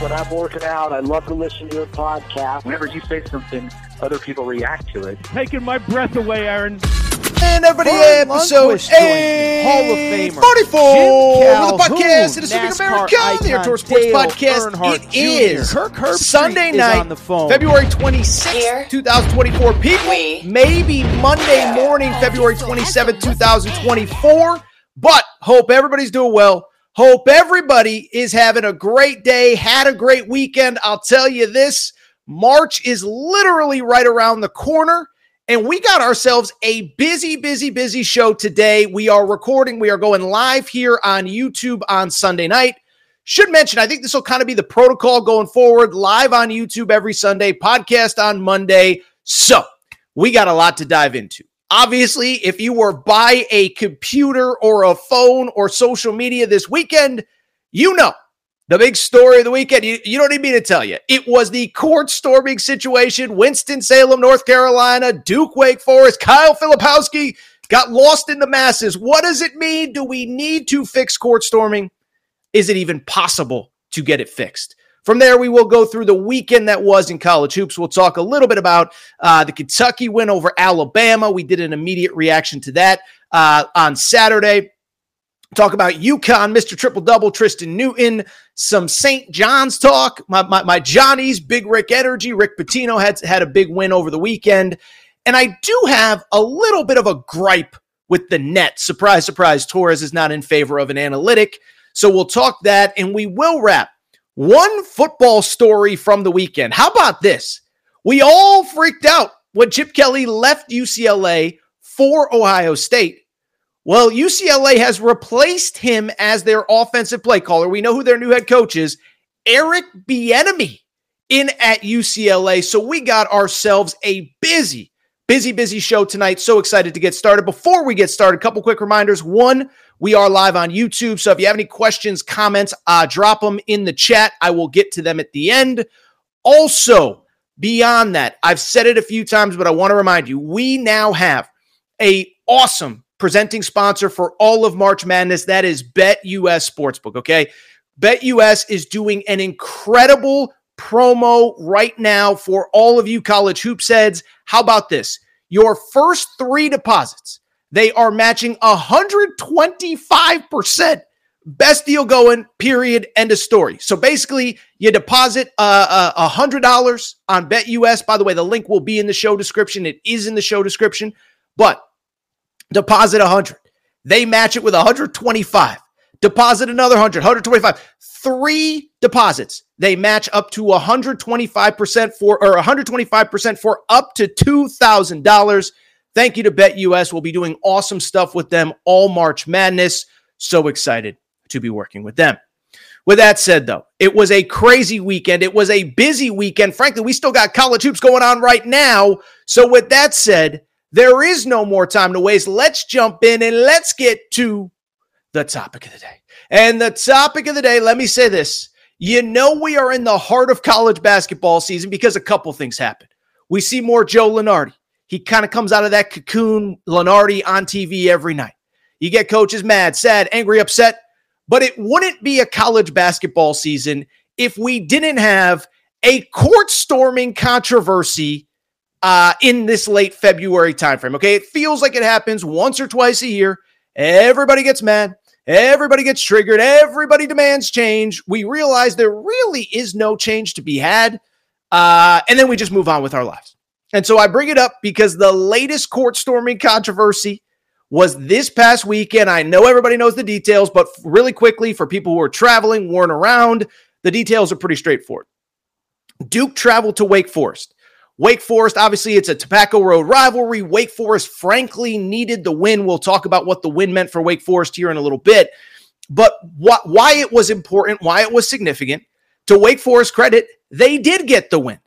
When I'm working out. I love to listen to your podcast. Whenever you say something, other people react to it. Taking my breath away, Aaron. And everybody, Brian episode eight, Hall of Famer. 44 Jim of the podcast. Calhoun, It is Super NASCAR America, the icon Air Sports Dale Podcast. Earnhardt It Jr. is Kirk Herbstreit Sunday is night, on the phone. February 26th, 2024. People, maybe Monday morning, February 27th, 2024. But hope everybody's doing well. Hope everybody is having a great day, had a great weekend. I'll tell you this March is literally right around the corner. And we got ourselves a busy, busy, busy show today. We are recording, we are going live here on YouTube on Sunday night. Should mention, I think this will kind of be the protocol going forward live on YouTube every Sunday, podcast on Monday. So we got a lot to dive into. Obviously, if you were by a computer or a phone or social media this weekend, you know the big story of the weekend. You, you don't need me to tell you. It was the court storming situation. Winston-Salem, North Carolina, Duke, Wake Forest, Kyle Filipowski got lost in the masses. What does it mean? Do we need to fix court storming? Is it even possible to get it fixed? From there, we will go through the weekend that was in college hoops. We'll talk a little bit about uh, the Kentucky win over Alabama. We did an immediate reaction to that uh, on Saturday. Talk about UConn, Mr. Triple Double, Tristen Newton, some St. John's talk. My, my, my Johnny's, Big Rick Energy. Rick Pitino had, had a big win over the weekend. And I do have a little bit of a gripe with the NET. Surprise, surprise, Torres is not in favor of an analytic. So we'll talk that and we will wrap one football story from the weekend. How about this? We all freaked out when Chip Kelly left UCLA for Ohio State. Well, UCLA has replaced him as their offensive play caller. We know who their new head coach is, Eric Bieniemy, in at UCLA. So we got ourselves a busy, busy, busy show tonight. So excited to get started. Before we get started, a couple quick reminders. One, we are live on YouTube. So if you have any questions, comments, uh, drop them in the chat. I will get to them at the end. Also, beyond that, I've said it a few times, but I want to remind you, we now have a awesome presenting sponsor for all of March Madness. That is BetUS Sportsbook. Okay. BetUS is doing an incredible promo right now for all of you college hoops heads. How about this? Your first three deposits they are matching 125%. Best deal going, period. End of story. So basically, you deposit uh, uh, $100 on BetUS. By the way, the link will be in the show description. It is in the show description, but deposit 100. They match it with 125. Deposit another 100, 125. Three deposits. They match up to 125% for or 125% for up to $2,000. Thank you to BetUS. We'll be doing awesome stuff with them all March Madness. So excited to be working with them. With that said, though, it was a crazy weekend. It was a busy weekend. Frankly, we still got college hoops going on right now. So, with that said, there is no more time to waste. Let's jump in and let's get to the topic of the day. And the topic of the day, let me say this. You know, we are in the heart of college basketball season because a couple things happen. We see more Joe Lunardi. He kind of comes out of that cocoon, Lenardi on TV every night. You get coaches mad, sad, angry, upset, but it wouldn't be a college basketball season if we didn't have a court storming controversy uh, in this late February timeframe. Okay, it feels like it happens once or twice a year. Everybody gets mad. Everybody gets triggered. Everybody demands change. We realize there really is no change to be had. Uh, and then we just move on with our lives. And so I bring it up because the latest court storming controversy was this past weekend. I know everybody knows the details, but really quickly for people who are traveling, weren't around, the details are pretty straightforward. Duke traveled to Wake Forest. Wake Forest, obviously, it's a Tobacco Road rivalry. Wake Forest, frankly, needed the win. We'll talk about what the win meant for Wake Forest here in a little bit. But what, why it was important, why it was significant, to Wake Forest credit, they did get the win.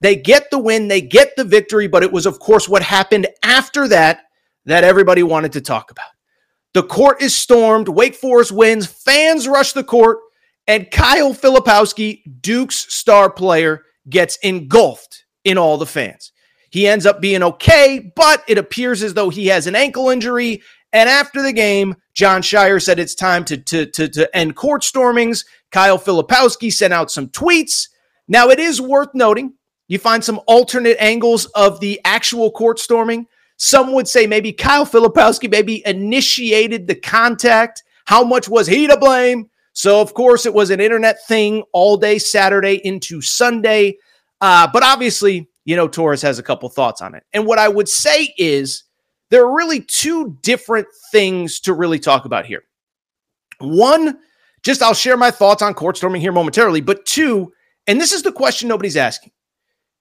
They get the win, they get the victory, but it was, of course, what happened after that that everybody wanted to talk about. The court is stormed, Wake Forest wins, fans rush the court, and Kyle Filipowski, Duke's star player, gets engulfed in all the fans. He ends up being okay, but it appears as though he has an ankle injury. And after the game, Jon Scheyer said it's time to, to, to, to end court stormings. Kyle Filipowski sent out some tweets. Now, it is worth noting you find some alternate angles of the actual court storming. Some would say maybe Kyle Filipowski maybe initiated the contact. How much was he to blame? So, of course, it was an internet thing all day Saturday into Sunday. Uh, but obviously, you know, Torres has a couple thoughts on it. And what I would say is there are really two different things to really talk about here. One, just I'll share my thoughts on court storming here momentarily. But two, and this is the question nobody's asking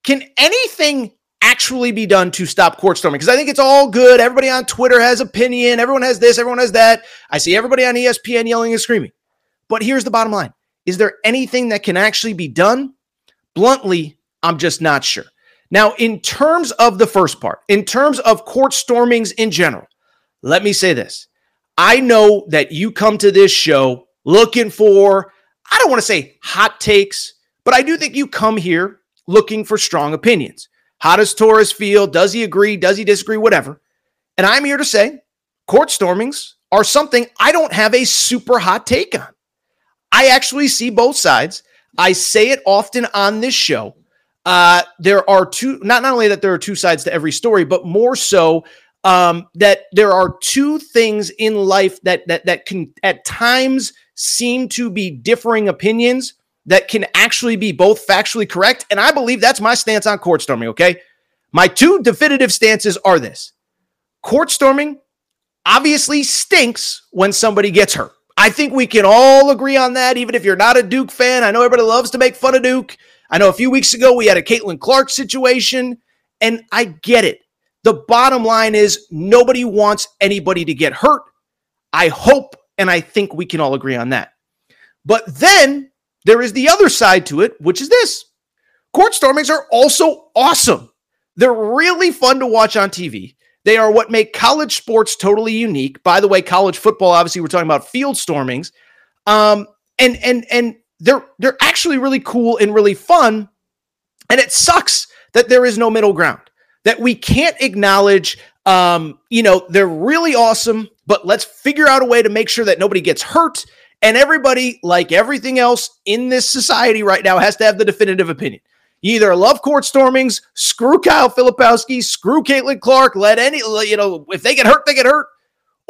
can anything actually be done to stop court storming? Because I think it's all good. Everybody on Twitter has opinion. Everyone has this, everyone has that. I see everybody on ESPN yelling and screaming. But here's the bottom line Is there anything that can actually be done? Bluntly, I'm just not sure. Now, in terms of the first part, in terms of court stormings in general, let me say this. I know that you come to this show looking for, I don't want to say hot takes, but I do think you come here looking for strong opinions. How does Torres feel? Does he agree? Does he disagree? Whatever. And I'm here to say court stormings are something I don't have a super hot take on. I actually see both sides. I say it often on this show uh, there are two, not, not only that there are two sides to every story, but more so um, that there are two things in life that, that, that can at times seem to be differing opinions that can actually be both factually correct. And I believe that's my stance on court storming. Okay. My two definitive stances are this court storming obviously stinks when somebody gets hurt. I think we can all agree on that, even if you're not a Duke fan. I know everybody loves to make fun of Duke. I know a few weeks ago we had a Caitlin Clark situation, and I get it. The bottom line is nobody wants anybody to get hurt. I hope and I think we can all agree on that. But then there is the other side to it, which is this court stormings are also awesome. They're really fun to watch on TV. They are what make college sports totally unique. By the way, college football, obviously, we're talking about field stormings. Um, and and and they're they're actually really cool and really fun. And it sucks that there is no middle ground. That we can't acknowledge um, you know, they're really awesome, but let's figure out a way to make sure that nobody gets hurt. And everybody, like everything else in this society right now, has to have the definitive opinion. You either love court stormings, screw Kyle Filipowski, screw Caitlin Clark, let any, you know, if they get hurt, they get hurt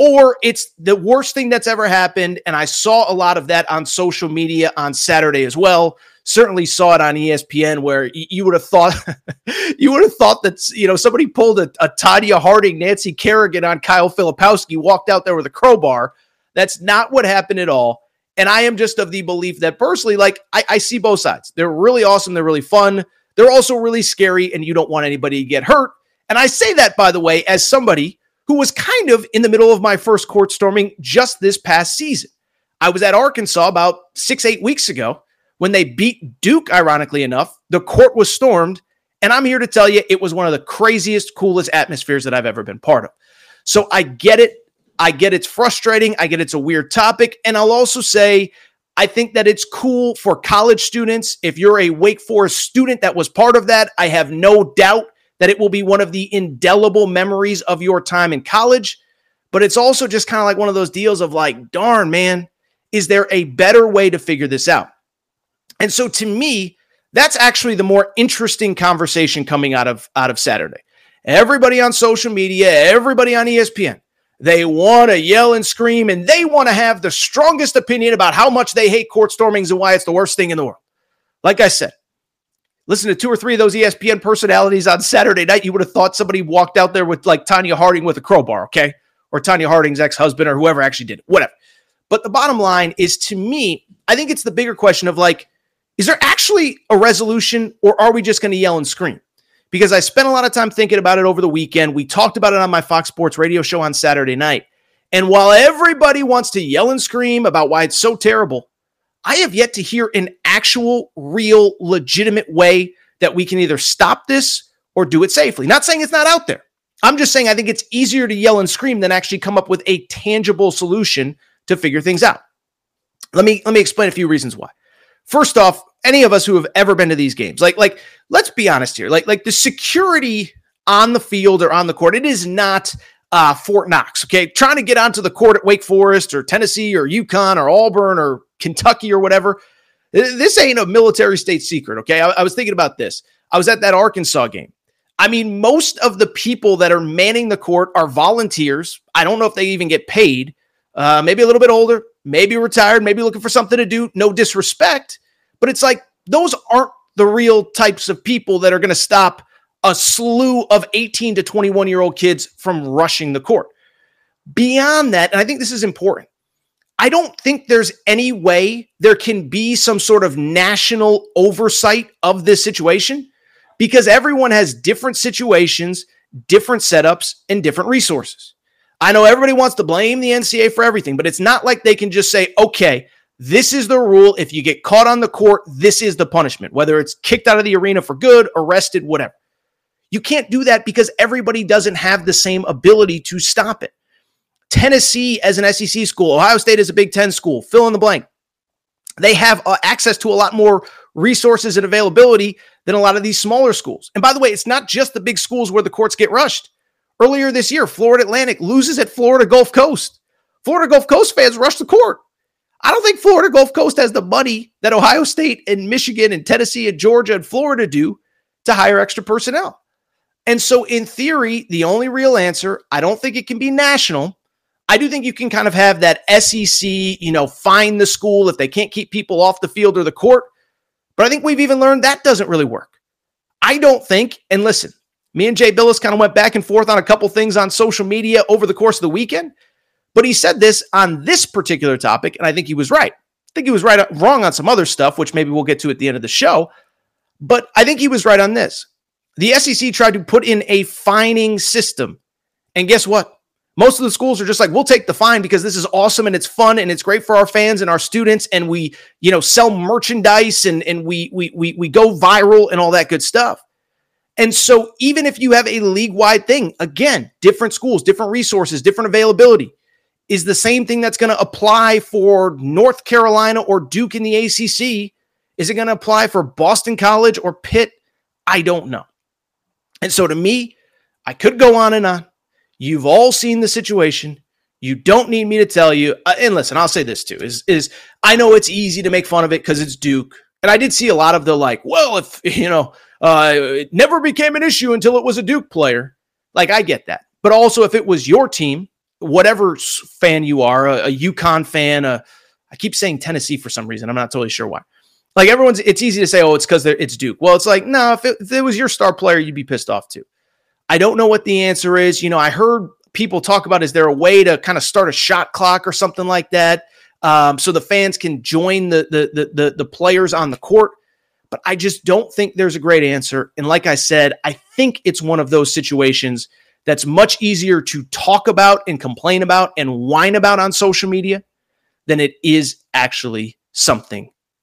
or it's the worst thing that's ever happened. And I saw a lot of that on social media on Saturday as well. Certainly saw it on ESPN where you would have thought you would have thought that you know somebody pulled a, a Tonya Harding, Nancy Kerrigan on Kyle Filipowski, walked out there with a crowbar. That's not what happened at all. And I am just of the belief that personally, like I, I see both sides. They're really awesome. They're really fun. They're also really scary, and you don't want anybody to get hurt. And I say that, by the way, as somebody who was kind of in the middle of my first court storming just this past season. I was at Arkansas about six, eight weeks ago when they beat Duke, ironically enough. The court was stormed. And I'm here to tell you, it was one of the craziest, coolest atmospheres that I've ever been part of. So I get it. I get it's frustrating. I get it's a weird topic. And I'll also say, I think that it's cool for college students. If you're a Wake Forest student that was part of that, I have no doubt that it will be one of the indelible memories of your time in college. But it's also just kind of like one of those deals of like, darn, man, is there a better way to figure this out? And so to me, That's actually the more interesting conversation coming out of out of Saturday. Everybody on social media, everybody on ESPN, they want to yell and scream and they want to have the strongest opinion about how much they hate court stormings and why it's the worst thing in the world. Like I said, listen to two or three of those ESPN personalities on Saturday night. You would have thought somebody walked out there with like Tonya Harding with a crowbar, okay? Or Tonya Harding's ex husband or whoever actually did it, whatever. But the bottom line is to me, I think it's the bigger question of like, is there actually a resolution or are we just going to yell and scream? Because I spent a lot of time thinking about it over the weekend. We talked about it on my Fox Sports radio show on Saturday night. And while everybody wants to yell and scream about why it's so terrible, I have yet to hear an actual, real, legitimate way that we can either stop this or do it safely. Not saying it's not out there. I'm just saying I think it's easier to yell and scream than actually come up with a tangible solution to figure things out. Let me let me explain a few reasons why. First off, any of us who have ever been to these games, like like let's be honest here, like like the security on the field or on the court, it is not uh, Fort Knox. Okay, trying to get onto the court at Wake Forest or Tennessee or UConn or Auburn or Kentucky or whatever. This ain't a military state secret. Okay, I, I was thinking about this. I was at that Arkansas game. I mean, most of the people that are manning the court are volunteers. I don't know if they even get paid uh, maybe a little bit older, maybe retired, maybe looking for something to do. No disrespect, but it's like those aren't the real types of people that are going to stop a slew of 18 to 21 year old kids from rushing the court. Beyond that, and I think this is important, I don't think there's any way there can be some sort of national oversight of this situation because everyone has different situations, different setups, and different resources. I know everybody wants to blame the NCAA for everything, but it's not like they can just say, okay, this is the rule. If you get caught on the court, this is the punishment, whether it's kicked out of the arena for good, arrested, whatever. You can't do that because everybody doesn't have the same ability to stop it. Tennessee, as an SEC school, Ohio State is a Big Ten school, fill in the blank. They have uh, access to a lot more resources and availability than a lot of these smaller schools. And by the way, it's not just the big schools where the courts get rushed. Earlier this year, Florida Atlantic loses at Florida Gulf Coast. Florida Gulf Coast fans rush the court. I don't think Florida Gulf Coast has the money that Ohio State and Michigan and Tennessee and Georgia and Florida do to hire extra personnel. And so, in theory, the only real answer, I don't think it can be national. I do think you can kind of have that SEC, you know, find the school if they can't keep people off the field or the court. But I think we've even learned that doesn't really work. I don't think, and listen, me and Jay Bilas kind of went back and forth on a couple things on social media over the course of the weekend. But he said this on this particular topic, and I think he was right. I think he was right uh, wrong on some other stuff, which maybe we'll get to at the end of the show. But I think he was right on this. The SEC tried to put in a fining system. And guess what? Most of the schools are just like, we'll take the fine because this is awesome and it's fun and it's great for our fans and our students. And we, you know, sell merchandise and, and we, we, we, we go viral and all that good stuff. And so, even if you have a league wide thing, again, different schools, different resources, different availability, is the same thing that's going to apply for North Carolina or Duke in the ACC? Is it going to apply for Boston College or Pitt? I don't know. And so, to me, I could go on and on. You've all seen the situation. You don't need me to tell you. Uh, and listen, I'll say this too: is is I know it's easy to make fun of it because it's Duke, and I did see a lot of the like, well, if you know uh, it never became an issue until it was a Duke player. Like, I get that. But also, if it was your team, whatever fan you are, a, a UConn fan, a, I keep saying Tennessee for some reason. I'm not totally sure why. Like everyone's, it's easy to say, oh, it's because it's Duke. Well, it's like, no, if it, if it was your star player, you'd be pissed off too. I don't know what the answer is. You know, I heard people talk about is there a way to kind of start a shot clock or something like that, um, so the fans can join the, the the the the players on the court but I just don't think there's a great answer. And like I said, I think it's one of those situations that's much easier to talk about and complain about and whine about on social media than it is actually something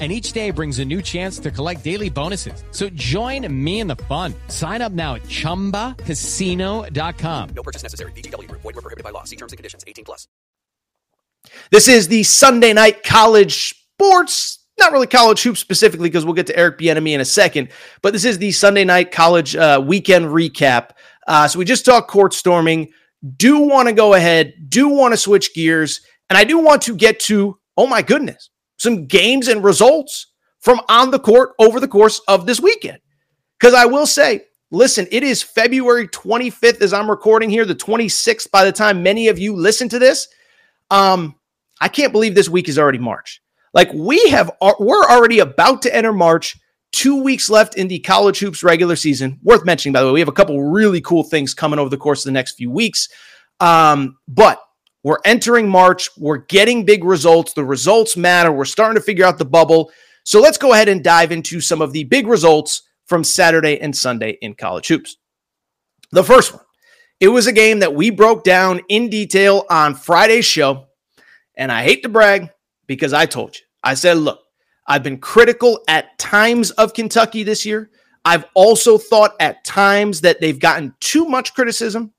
and each day brings a new chance to collect daily bonuses. So join me in the fun. Sign up now at ChumbaCasino.com. No purchase necessary. VGW. Void were prohibited by law. See terms and conditions. 18 plus. This is the Sunday night college sports. Not really college hoops specifically, because we'll get to Eric Bieniemy in a second. But this is the Sunday night college uh, weekend recap. Uh, so we just talked court storming. Do want to go ahead. Do want to switch gears, and I do want to get to. Oh my goodness! Some games and results from on the court over the course of this weekend. Because I will say, listen, it is February 25th as I'm recording here, the 26th by the time many of you listen to this. Um, I can't believe this week is already March. Like we have, uh, we're already about to enter March. Two weeks left in the college hoops regular season. Worth mentioning, by the way, we have a couple really cool things coming over the course of the next few weeks. Um, but we're entering March. We're getting big results. The results matter. We're starting to figure out the bubble. So let's go ahead and dive into some of the big results from Saturday and Sunday in college hoops. The first one, it was a game that we broke down in detail on Friday's show. And I hate to brag because I told you, I said, look, I've been critical at times of Kentucky this year. I've also thought at times that they've gotten too much criticism.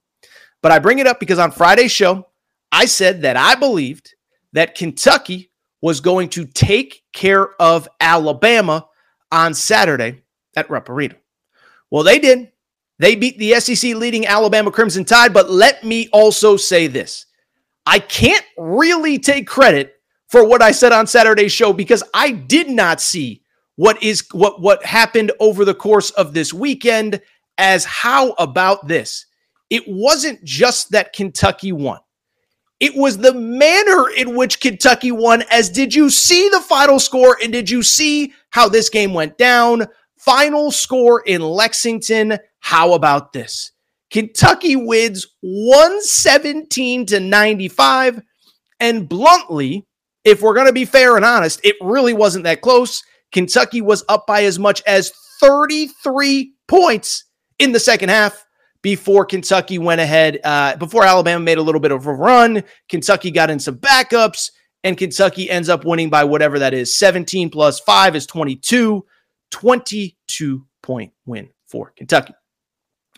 But I bring it up because on Friday's show, I said that I believed that Kentucky was going to take care of Alabama on Saturday at Rupp Arena. Well, they did. They beat the SEC leading Alabama Crimson Tide, but let me also say this. I can't really take credit for what I said on Saturday's show because I did not see what is what what happened over the course of this weekend as how about this? It wasn't just that Kentucky won. It was the manner in which Kentucky won. As did you see the final score and did you see how this game went down? Final score in Lexington. How about this? Kentucky wins 117 to 95. And bluntly, if we're going to be fair and honest, it really wasn't that close. Kentucky was up by as much as 33 points in the second half before Kentucky went ahead, uh, before Alabama made a little bit of a run. Kentucky got in some backups, and Kentucky ends up winning by whatever that is 17 plus 5 is 22. 22 point win for Kentucky.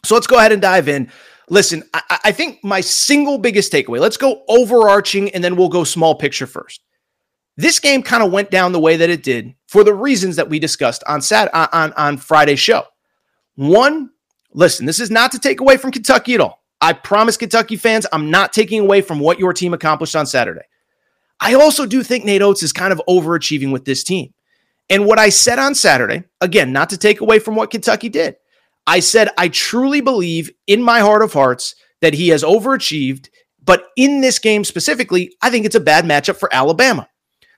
So let's go ahead and dive in. Listen, I, I think my single biggest takeaway, let's go overarching and then we'll go small picture first. This game kind of went down the way that it did for the reasons that we discussed on Sat on, on Friday's show. One, Listen, this is not to take away from Kentucky at all. I promise Kentucky fans, I'm not taking away from what your team accomplished on Saturday. I also do think Nate Oats is kind of overachieving with this team. And what I said on Saturday, again, not to take away from what Kentucky did, I said, I truly believe in my heart of hearts that he has overachieved. But in this game specifically, I think it's a bad matchup for Alabama.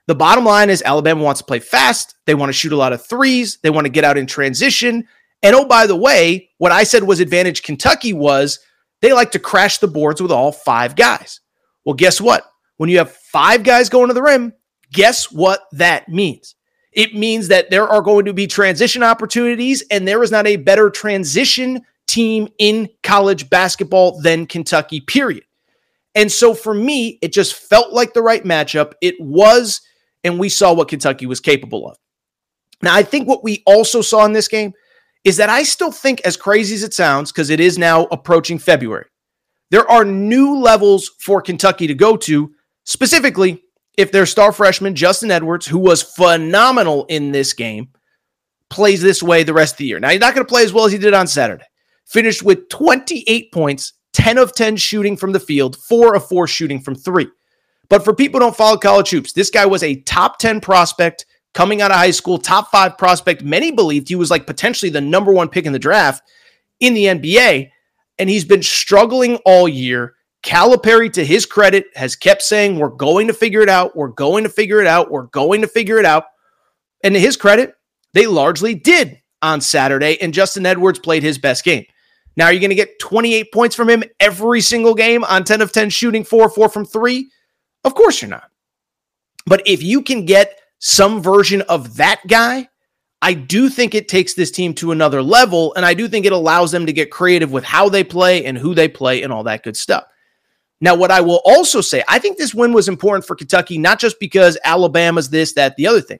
The bottom line is Alabama wants to play fast. They want to shoot a lot of threes. They want to get out in transition. And oh, by the way, what I said was advantage Kentucky was they like to crash the boards with all five guys. Well, guess what? When you have five guys going to the rim, guess what that means? It means that there are going to be transition opportunities, and there is not a better transition team in college basketball than Kentucky, period. And so for me, it just felt like the right matchup. It was, and we saw what Kentucky was capable of. Now, I think what we also saw in this game is that I still think, as crazy as it sounds, because it is now approaching February, there are new levels for Kentucky to go to, specifically if their star freshman, Justin Edwards, who was phenomenal in this game, plays this way the rest of the year. Now, he's not going to play as well as he did on Saturday. Finished with 28 points, 10 of 10 shooting from the field, 4 of 4 shooting from 3. But for people who don't follow college hoops, this guy was a top 10 prospect coming out of high school, top five prospect. Many believed he was like potentially the number one pick in the draft in the NBA. And he's been struggling all year. Calipari, to his credit, has kept saying, We're going to figure it out. We're going to figure it out. We're going to figure it out. And to his credit, they largely did on Saturday. And Justin Edwards played his best game. Now, are you going to get 28 points from him every single game on 10 of 10 shooting, 4 4 from 3? Of course you're not. But if you can get some version of that guy, I do think it takes this team to another level. And I do think it allows them to get creative with how they play and who they play and all that good stuff. Now, what I will also say, I think this win was important for Kentucky, not just because Alabama's this, that, the other thing.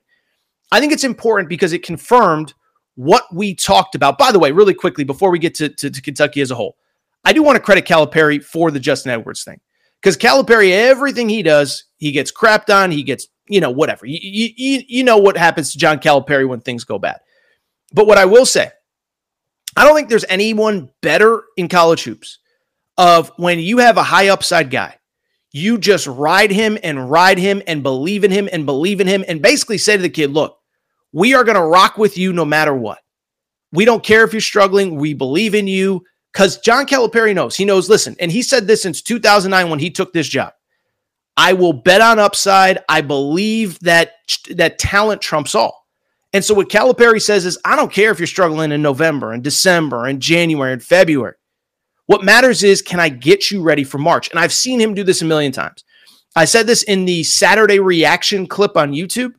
I think it's important because it confirmed what we talked about. By the way, really quickly, before we get to, to, to Kentucky as a whole, I do want to credit Calipari for the Justin Edwards thing. Because Calipari, everything he does, he gets crapped on, he gets, you know, whatever. You, you, you know what happens to John Calipari when things go bad. But what I will say, I don't think there's anyone better in college hoops of when you have a high upside guy, you just ride him and ride him and believe in him and believe in him and basically say to the kid, look, we are going to rock with you no matter what. We don't care if you're struggling. We believe in you because John Calipari knows. He knows, listen, and he said this since 2009 when he took this job. I will bet on upside. I believe that that talent trumps all. And so what Calipari says is, I don't care if you're struggling in November and December and January and February. What matters is, can I get you ready for March? And I've seen him do this a million times. I said this in the Saturday reaction clip on YouTube.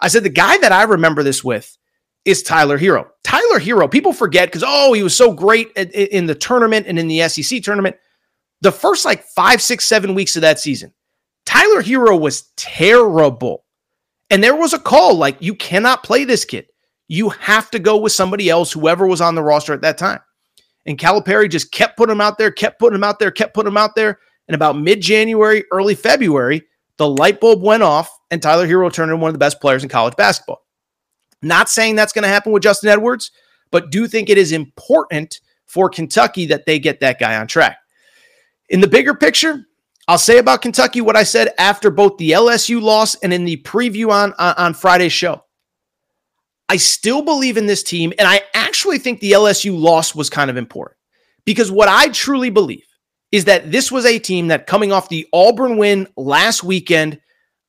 I said the guy that I remember this with is Tyler Herro. Tyler Herro, people forget because, oh, he was so great in the tournament and in the SEC tournament. The first like five, six, seven weeks of that season, Tyler Herro was terrible. And there was a call like, you cannot play this kid. You have to go with somebody else, whoever was on the roster at that time. And Calipari just kept putting him out there, kept putting him out there, kept putting him out there. And about mid January, early February, the light bulb went off and Tyler Herro turned into one of the best players in college basketball. Not saying that's going to happen with Justin Edwards, but do think it is important for Kentucky that they get that guy on track. In the bigger picture, I'll say about Kentucky what I said after both the LSU loss and in the preview on, on, Friday's show. I still believe in this team, and I actually think the LSU loss was kind of important because what I truly believe is that this was a team that coming off the Auburn win last weekend,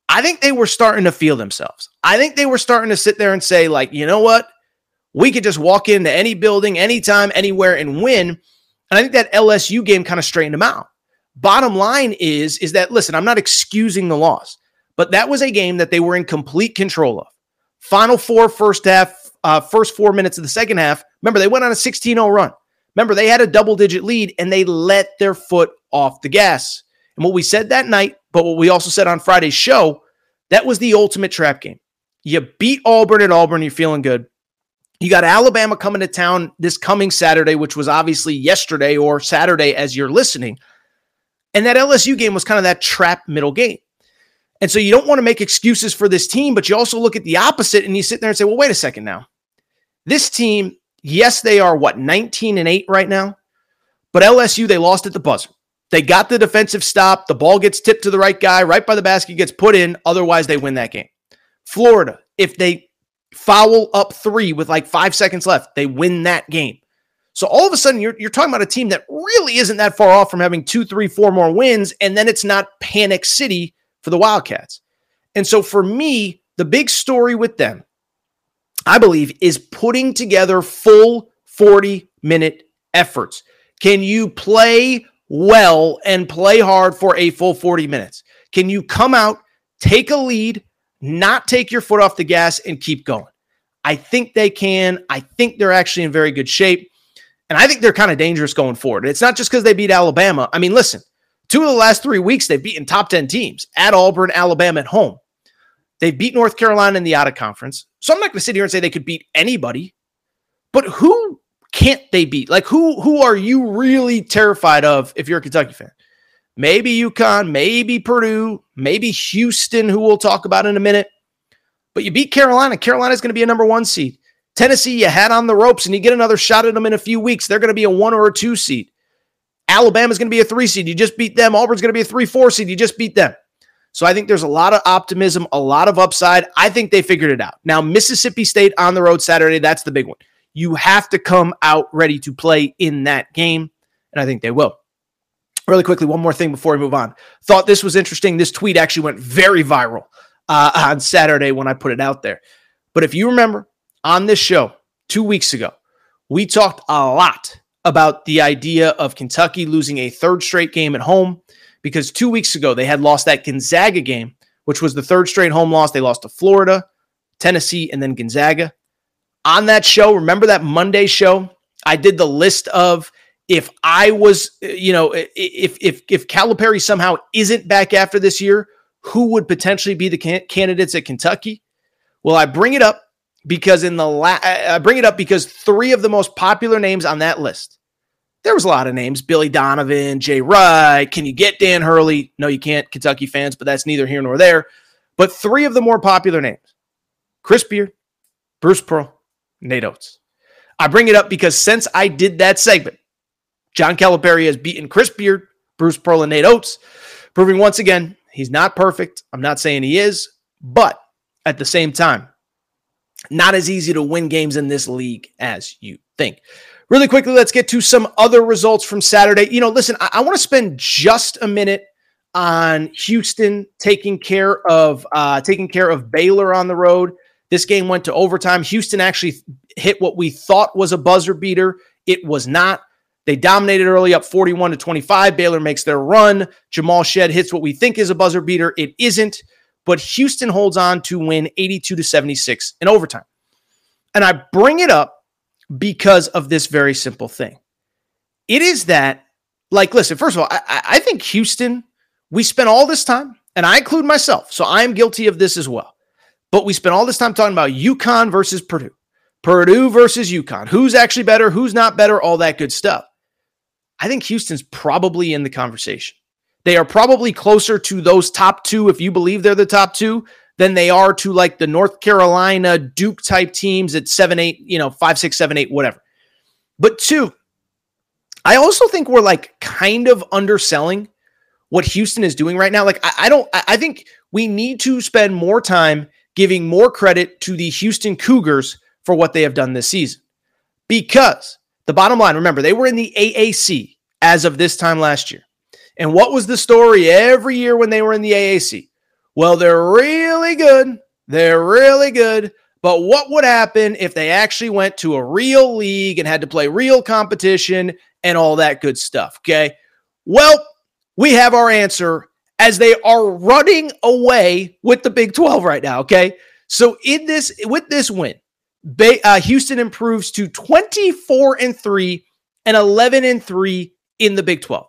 I think they were starting to feel themselves. I think they were starting to sit there and say, like, you know what? We could just walk into any building, anytime, anywhere, and win. And I think that LSU game kind of straightened them out. Bottom line is, is that listen, I'm not excusing the loss, but that was a game that they were in complete control of. Final four, first half, uh, first four minutes of the second half. Remember, they went on a 16 0 run. Remember, they had a double digit lead and they let their foot off the gas. And what we said that night, but what we also said on Friday's show, that was the ultimate trap game. You beat Auburn at Auburn, you're feeling good. You got Alabama coming to town this coming Saturday, which was obviously yesterday or Saturday as you're listening. And that LSU game was kind of that trap middle game. And so you don't want to make excuses for this team, but you also look at the opposite and you sit there and say, well, wait a second now. This team Yes, they are what 19 and 8 right now. But LSU, they lost at the buzzer. They got the defensive stop. The ball gets tipped to the right guy, right by the basket, gets put in. Otherwise, they win that game. Florida, if they foul up three with like five seconds left, they win that game. So all of a sudden, you're, you're talking about a team that really isn't that far off from having two, three, four more wins. And then it's not panic city for the Wildcats. And so for me, the big story with them I believe, is putting together full 40 minute efforts. Can you play well and play hard for a full 40 minutes? Can you come out, take a lead, not take your foot off the gas, and keep going? I think they can. I think they're actually in very good shape. And I think they're kind of dangerous going forward. It's not just because they beat Alabama. I mean, listen, two of the last three weeks, they've beaten top 10 teams at Auburn, Alabama at home. They beat North Carolina in the out of conference. So I'm not going to sit here and say they could beat anybody, but who can't they beat? Like who who are you really terrified of if you're a Kentucky fan? Maybe UConn, maybe Purdue, maybe Houston, who we'll talk about in a minute. But you beat Carolina. Carolina's going to be a number one seed. Tennessee, you had on the ropes and you get another shot at them in a few weeks. They're going to be a one or a two seed. Alabama's going to be a three seed. You just beat them. Auburn's going to be a three, four seed. You just beat them. So I think there's a lot of optimism, a lot of upside. I think they figured it out. Now, Mississippi State on the road Saturday, that's the big one. You have to come out ready to play in that game, and I think they will. Really quickly, one more thing before we move on. Thought this was interesting. This tweet actually went very viral uh, on Saturday when I put it out there. But if you remember on this show two weeks ago, we talked a lot about the idea of Kentucky losing a third straight game at home because two weeks ago they had lost that Gonzaga game, which was the third straight home loss. They lost to Florida, Tennessee, and then Gonzaga. On that show, remember that Monday show? I did the list of if I was, you know, if if if Calipari somehow isn't back after this year, who would potentially be the can- candidates at Kentucky? Well, I bring it up because in the la- I bring it up because three of the most popular names on that list. There was a lot of names: Billy Donovan, Jay Wright. Can you get Dan Hurley? No, you can't, Kentucky fans, but that's neither here nor there. But three of the more popular names: Chris Beard, Bruce Pearl, Nate Oats. I bring it up because since I did that segment, John Calipari has beaten Chris Beard, Bruce Pearl, and Nate Oats, proving once again he's not perfect. I'm not saying he is, but at the same time, not as easy to win games in this league as you think. Really quickly, let's get to some other results from Saturday. You know, listen, I, I want to spend just a minute on Houston taking care of uh, taking care of Baylor on the road. This game went to overtime. Houston actually hit what we thought was a buzzer beater. It was not. They dominated early up 41 to 25. Baylor makes their run. Jamal Shead hits what we think is a buzzer beater. It isn't but Houston holds on to win 82 to 76 in overtime. And I bring it up because of this very simple thing. It is that, like, listen, first of all, I, I think Houston, we spent all this time, and I include myself, so I am guilty of this as well. But we spent all this time talking about UConn versus Purdue, Purdue versus UConn. Who's actually better? Who's not better? All that good stuff. I think Houston's probably in the conversation. They are probably closer to those top two, if you believe they're the top two, than they are to like the North Carolina Duke type teams at seven, eight, you know, five, six, seven, eight, whatever. But two, I also think we're like kind of underselling what Houston is doing right now. Like, I, I don't, I, I think we need to spend more time giving more credit to the Houston Cougars for what they have done this season. Because the bottom line, remember, they were in the AAC as of this time last year. And what was the story every year when they were in the AAC? Well, they're really good. They're really good. But what would happen if they actually went to a real league and had to play real competition and all that good stuff? Okay. Well, we have our answer as they are running away with the Big 12 right now. Okay. So, in this, with this win, uh, Houston improves to 24 and 3 and 11 and 3 in the Big 12.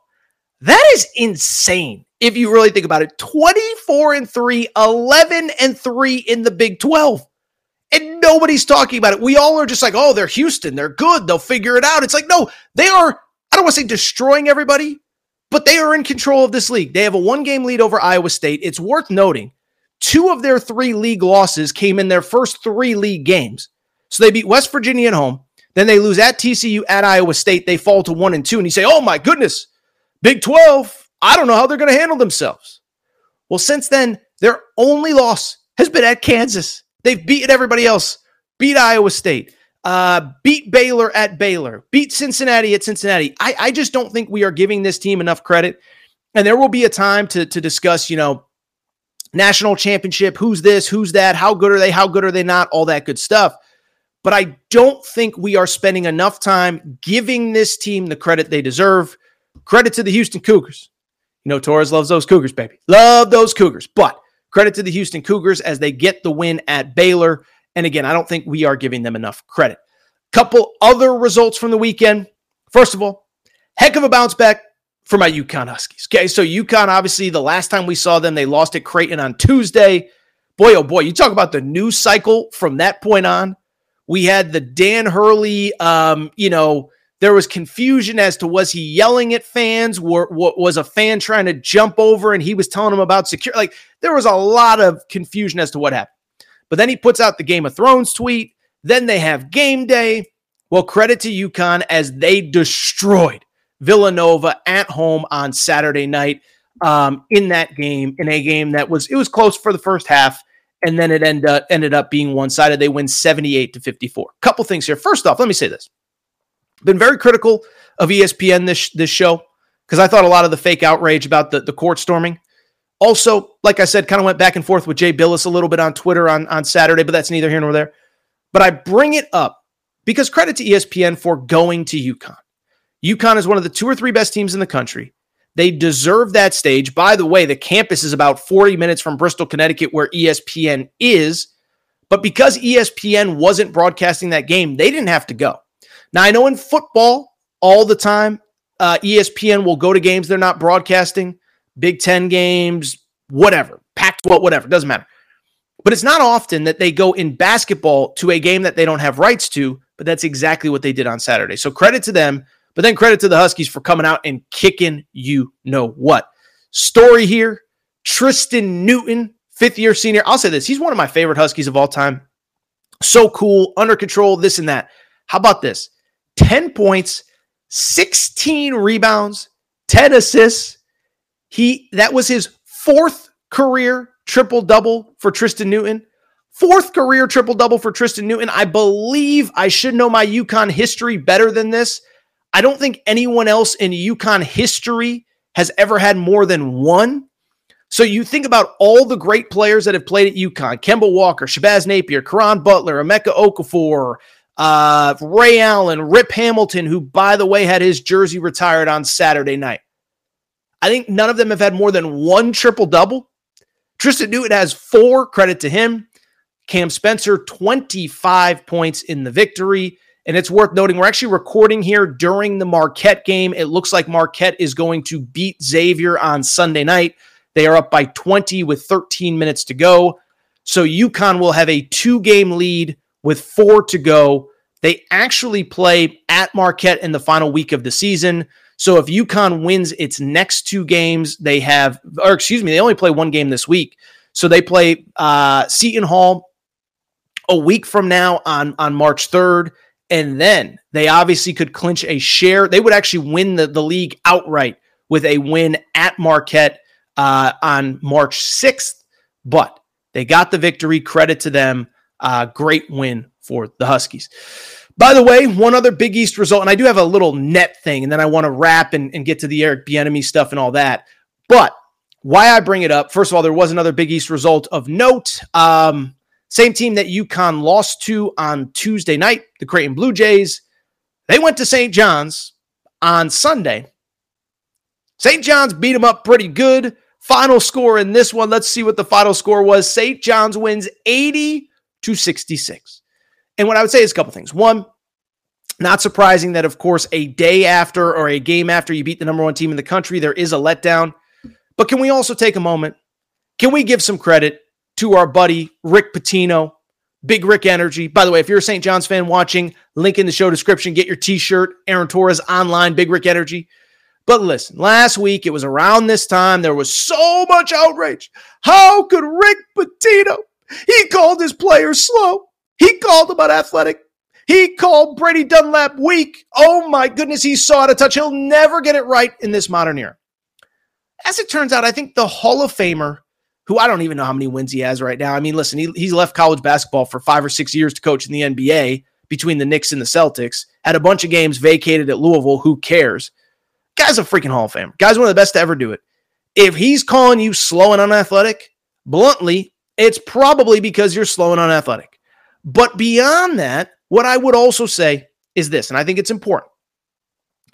That is insane if you really think about it. 24 and 3, 11 and 3 in the Big 12. And nobody's talking about it. We all are just like, oh, they're Houston. They're good. They'll figure it out. It's like, no, they are, I don't want to say destroying everybody, but they are in control of this league. They have a one game lead over Iowa State. It's worth noting two of their three league losses came in their first three league games. So they beat West Virginia at home. Then they lose at TCU at Iowa State. They fall to one and two. And you say, oh my goodness, Big 12, I don't know how they're going to handle themselves. Well, since then, their only loss has been at Kansas. They've beaten everybody else, beat Iowa State, uh, beat Baylor at Baylor, beat Cincinnati at Cincinnati. I, I just don't think we are giving this team enough credit. And there will be a time to, to discuss, you know, national championship, who's this, who's that, how good are they, how good are they not, all that good stuff. But I don't think we are spending enough time giving this team the credit they deserve. Credit to the Houston Cougars. You know, Torres loves those Cougars, baby. Love those Cougars. But credit to the Houston Cougars as they get the win at Baylor. And again, I don't think we are giving them enough credit. Couple other results from the weekend. First of all, heck of a bounce back for my UConn Huskies. Okay, so UConn, obviously, the last time we saw them, they lost at Creighton on Tuesday. Boy, oh boy, you talk about the news cycle from that point on. We had the Dan Hurley, um, you know, there was confusion as to was he yelling at fans? Or, was a fan trying to jump over and he was telling him about security? Like there was a lot of confusion as to what happened. But then he puts out the Game of Thrones tweet. Then they have game day. Well, credit to UConn as they destroyed Villanova at home on Saturday night um, in that game, in a game that was it was close for the first half, and then it ended up, ended up being one sided. They win 78 to 54. Couple things here. First off, let me say this. Been very critical of ESPN this this show because I thought a lot of the fake outrage about the, the court storming. Also, like I said, kind of went back and forth with Jay Bilas a little bit on Twitter on, on Saturday, but that's neither here nor there. But I bring it up because credit to ESPN for going to UConn. UConn is one of the two or three best teams in the country. They deserve that stage. By the way, the campus is about 40 minutes from Bristol, Connecticut, where ESPN is. But because ESPN wasn't broadcasting that game, they didn't have to go. Now, I know in football, all the time, uh, ESPN will go to games they're not broadcasting, Big Ten games, whatever, Pac 12, whatever, doesn't matter. But it's not often that they go in basketball to a game that they don't have rights to, but that's exactly what they did on Saturday. So credit to them, but then credit to the Huskies for coming out and kicking you know what. Story here Tristen Newton, fifth year senior. I'll say this he's one of my favorite Huskies of all time. So cool, under control, this and that. How about this? 10 points, 16 rebounds, 10 assists. He that was his fourth career triple double for Tristen Newton. Fourth career triple double for Tristen Newton. I believe I should know my UConn history better than this. I don't think anyone else in UConn history has ever had more than one. So you think about all the great players that have played at UConn: Kemba Walker, Shabazz Napier, Caron Butler, Emeka Okafor, uh, Ray Allen, Rip Hamilton, who, by the way, had his jersey retired on Saturday night. I think none of them have had more than one triple double. Tristen Newton has four, credit to him. Cam Spencer, 25 points in the victory. And it's worth noting, we're actually recording here during the Marquette game. It looks like Marquette is going to beat Xavier on Sunday night. They are up by 20 with 13 minutes to go. So UConn will have a two game lead with four to go. They actually play at Marquette in the final week of the season. So if UConn wins its next two games, they have, or excuse me, they only play one game this week. So they play uh, Seton Hall a week from now on on March 3rd. And then they obviously could clinch a share. They would actually win the, the league outright with a win at Marquette uh, on March 6th. But they got the victory. Credit to them. Uh, great win for the Huskies. By the way, one other Big East result, and I do have a little NET thing, and then I want to wrap and, and get to the Eric Bieniemy stuff and all that. But why I bring it up, first of all, there was another Big East result of note. Um, same team that UConn lost to on Tuesday night, the Creighton Blue Jays. They went to St. John's on Sunday. St. John's beat them up pretty good. Final score in this one, let's see what the final score was. St. John's wins 80 to 66. And what I would say is a couple things. One, not surprising that, of course, a day after or a game after you beat the number one team in the country, there is a letdown. But can we also take a moment? Can we give some credit to our buddy Rick Pitino, Big Rick Energy? By the way, if you're a St. John's fan watching, link in the show description, get your t shirt, Aaron Torres online, Big Rick Energy. But listen, last week it was around this time there was so much outrage. How could Rick Pitino? He called his players slow. He called them unathletic. He called Brady Dunlap weak. Oh my goodness, he saw it a touch. He'll never get it right in this modern era. As it turns out, I think the Hall of Famer, who I don't even know how many wins he has right now. I mean, listen, he, he's left college basketball for five or six years to coach in the NBA between the Knicks and the Celtics. Had a bunch of games vacated at Louisville. Who cares? Guy's a freaking Hall of Famer. Guy's one of the best to ever do it. If he's calling you slow and unathletic, bluntly, it's probably because you're slow and unathletic. But beyond that, what I would also say is this, and I think it's important,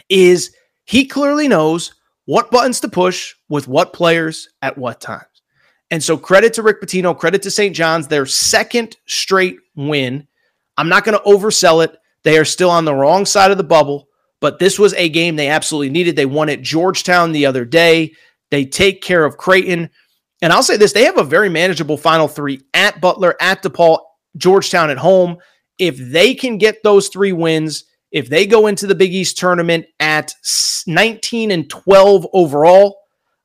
is he clearly knows what buttons to push with what players at what times. And so credit to Rick Pitino, credit to St. John's, their second straight win. I'm not going to oversell it. They are still on the wrong side of the bubble, but this was a game they absolutely needed. They won at Georgetown the other day. They take care of Creighton. And I'll say this they have a very manageable final three at Butler, at DePaul, Georgetown at home. If they can get those three wins, if they go into the Big East tournament at 19 and 12 overall,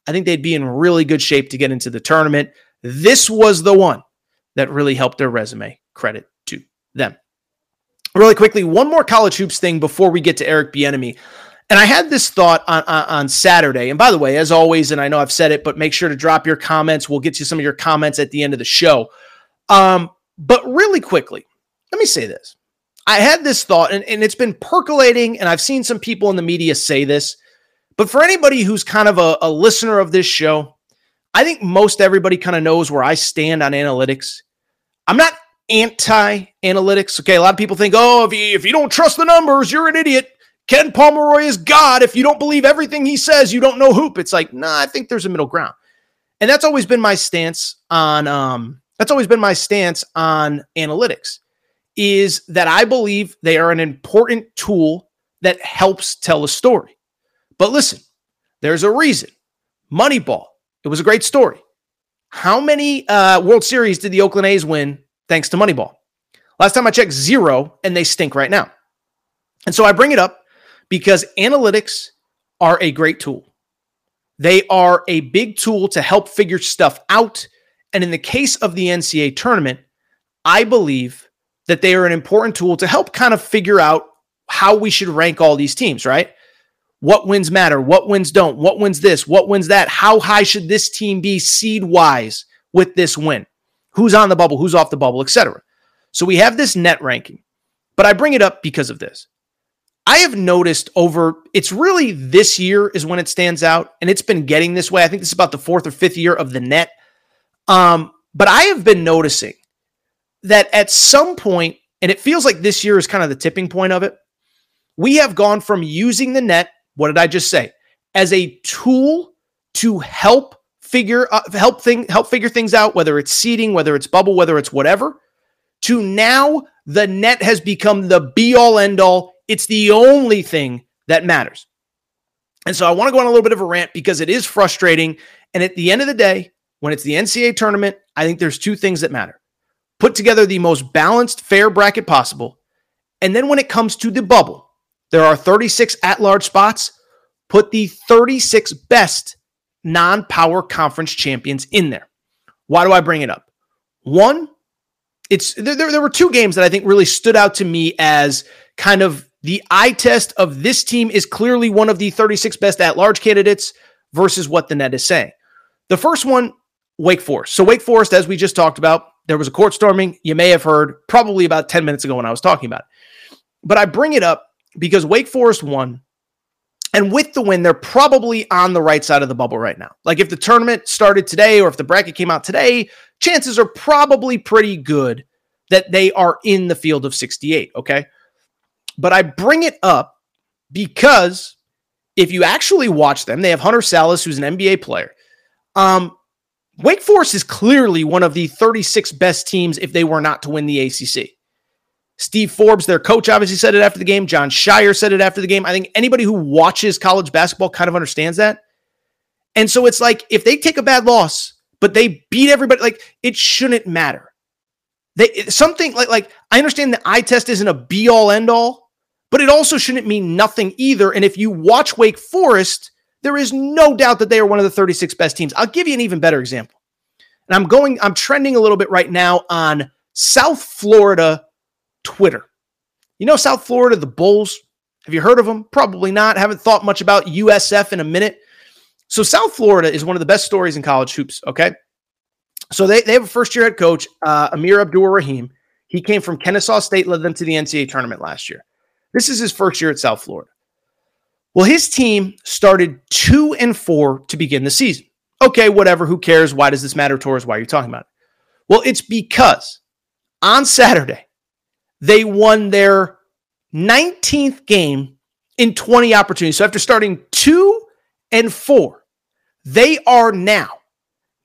I think they'd be in really good shape to get into the tournament. This was the one that really helped their resume. Credit to them. Really quickly, one more college hoops thing before we get to Eric Bieniemy. And I had this thought on, on, on, Saturday. And by the way, as always, and I know I've said it, but make sure to drop your comments. We'll get you some of your comments at the end of the show. Um, but really quickly, let me say this. I had this thought, and, and it's been percolating, and I've seen some people in the media say this. But for anybody who's kind of a, a listener of this show, I think most everybody kind of knows where I stand on analytics. I'm not anti analytics. Okay. A lot of people think, oh, if you, if you don't trust the numbers, you're an idiot. Ken Pomeroy is God. If you don't believe everything he says, you don't know hoop. It's like, nah, I think there's a middle ground. And that's always been my stance on um that's always been my stance on analytics is that I believe they are an important tool that helps tell a story. But listen, there's a reason. Moneyball, it was a great story. How many uh, World Series did the Oakland A's win thanks to Moneyball? Last time I checked, zero, and they stink right now. And so I bring it up because analytics are a great tool. They are a big tool to help figure stuff out. And in the case of the NCAA tournament, I believe that they are an important tool to help kind of figure out how we should rank all these teams, right? What wins matter? What wins don't? What wins this? What wins that? How high should this team be seed wise with this win? Who's on the bubble? Who's off the bubble, etc. So we have this NET ranking, but I bring it up because of this. I have noticed over, it's really this year is when it stands out, and it's been getting this way. I think this is about the fourth or fifth year of the NET. Um, but I have been noticing that at some point, and it feels like this year is kind of the tipping point of it, we have gone from using the NET, what did I just say, as a tool to help figure uh, help thing help figure things out, whether it's seeding, whether it's bubble, whether it's whatever, to now the NET has become the be all end all it's the only thing that matters. And so I want to go on a little bit of a rant because it is frustrating. And at the end of the day, when it's the NCAA tournament, I think there's two things that matter. Put together the most balanced, fair bracket possible. And then when it comes to the bubble, there are 36 at large spots. Put the 36 best non power conference champions in there. Why do I bring it up? One, it's there, there were two games that I think really stood out to me as kind of the eye test of this team is clearly one of the 36 best at large candidates versus what the NET is saying. The first one, Wake Forest. So, Wake Forest, as we just talked about, there was a court storming. You may have heard probably about 10 minutes ago when I was talking about it. But I bring it up because Wake Forest won. And with the win, they're probably on the right side of the bubble right now. Like if the tournament started today or if the bracket came out today, chances are probably pretty good that they are in the field of 68. Okay. But I bring it up because if you actually watch them, they have Hunter Sallis, who's an NBA player. Um, Wake Forest is clearly one of the 36 best teams if they were not to win the ACC. Steve Forbes, their coach, obviously said it after the game. Jon Scheyer said it after the game. I think anybody who watches college basketball kind of understands that. And so it's like if they take a bad loss, but they beat everybody, like it shouldn't matter. They something like like I understand the eye test isn't a be all end all, but it also shouldn't mean nothing either. And if you watch Wake Forest, there is no doubt that they are one of the 36 best teams. I'll give you an even better example. And I'm going, I'm trending a little bit right now on South Florida Twitter. You know, South Florida, the Bulls. Have you heard of them? Probably not. Haven't thought much about USF in a minute. So, South Florida is one of the best stories in college hoops. Okay. So, they, they have a first year head coach, uh, Amir Abdur-Rahim. He came from Kennesaw State, led them to the NCAA tournament last year. This is his first year at South Florida. Well, his team started two and four to begin the season. Okay, whatever. Who cares? Why does this matter, Torres? Why are you talking about it? Well, it's because on Saturday, they won their 19th game in 20 opportunities. So after starting two and four, they are now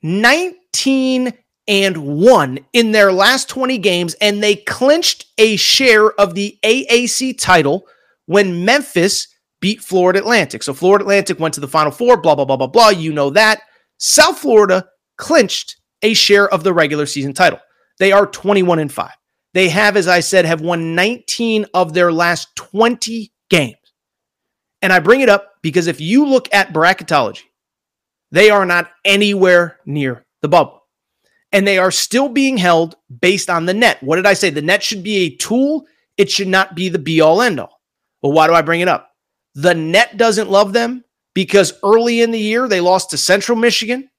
19 and one in their last 20 games, and they clinched a share of the AAC title when Memphis beat Florida Atlantic. So Florida Atlantic went to the Final Four, blah, blah, blah, blah, blah. You know that. South Florida clinched a share of the regular season title. They are 21 and 5. They have, as I said, have won 19 of their last 20 games. And I bring it up because if you look at bracketology, they are not anywhere near the bubble and they are still being held based on the NET. What did I say? The NET should be a tool, it should not be the be all end all. Well, why do I bring it up? The NET doesn't love them because early in the year they lost to Central Michigan,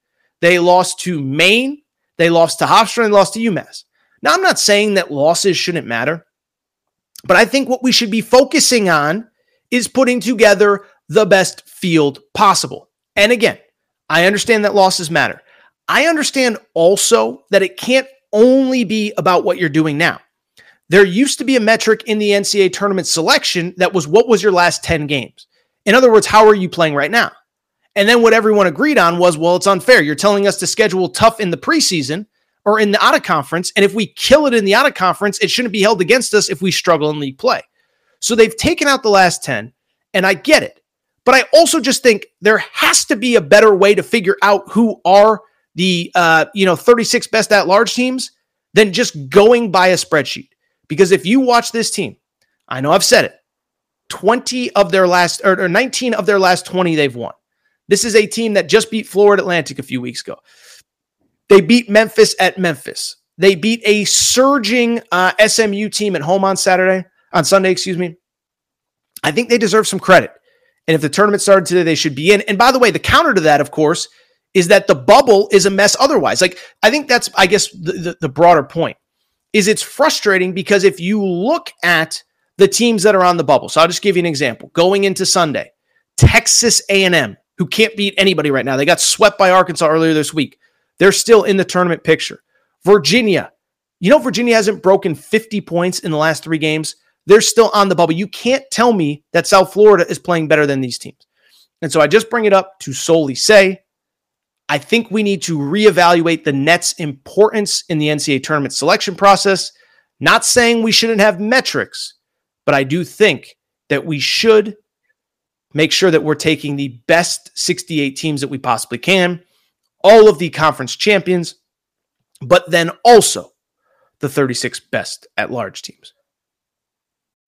they lost to Maine, they lost to Hofstra, and lost to UMass. Now, I'm not saying that losses shouldn't matter, but I think what we should be focusing on is putting together the best field possible. And again, I understand that losses matter. I understand also that it can't only be about what you're doing now. there used to be a metric in the NCAA tournament selection that was what was your last 10 games? In other words, how are you playing right now? And then what everyone agreed on was, well, it's unfair. You're telling us to schedule tough in the preseason or in the out of conference. And if we kill it in the out of conference, it shouldn't be held against us if we struggle in league play. So they've taken out the last 10, and I get it. But I also just think there has to be a better way to figure out who are the uh, you know 36 best at large teams than just going by a spreadsheet. Because if you watch this team, I know I've said it, 20 of their last or, or 19 of their last 20 they've won. This is a team that just beat Florida Atlantic a few weeks ago. They beat Memphis at Memphis. They beat a surging uh, SMU team at home on Saturday, on Sunday, excuse me. I think they deserve some credit. And if the tournament started today, they should be in. And by the way, the counter to that, of course, is that the bubble is a mess otherwise. Like, I think that's, I guess, the, the, the broader point is it's frustrating because if you look at the teams that are on the bubble, so I'll just give you an example. Going into Sunday, Texas A&M, who can't beat anybody right now. They got swept by Arkansas earlier this week. They're still in the tournament picture. Virginia, you know, Virginia hasn't broken 50 points in the last three games. They're still on the bubble. You can't tell me that South Florida is playing better than these teams. And so I just bring it up to solely say I think we need to reevaluate the NET's importance in the NCAA tournament selection process. Not saying we shouldn't have metrics, but I do think that we should make sure that we're taking the best 68 teams that we possibly can, all of the conference champions, but then also the 36 best at large teams.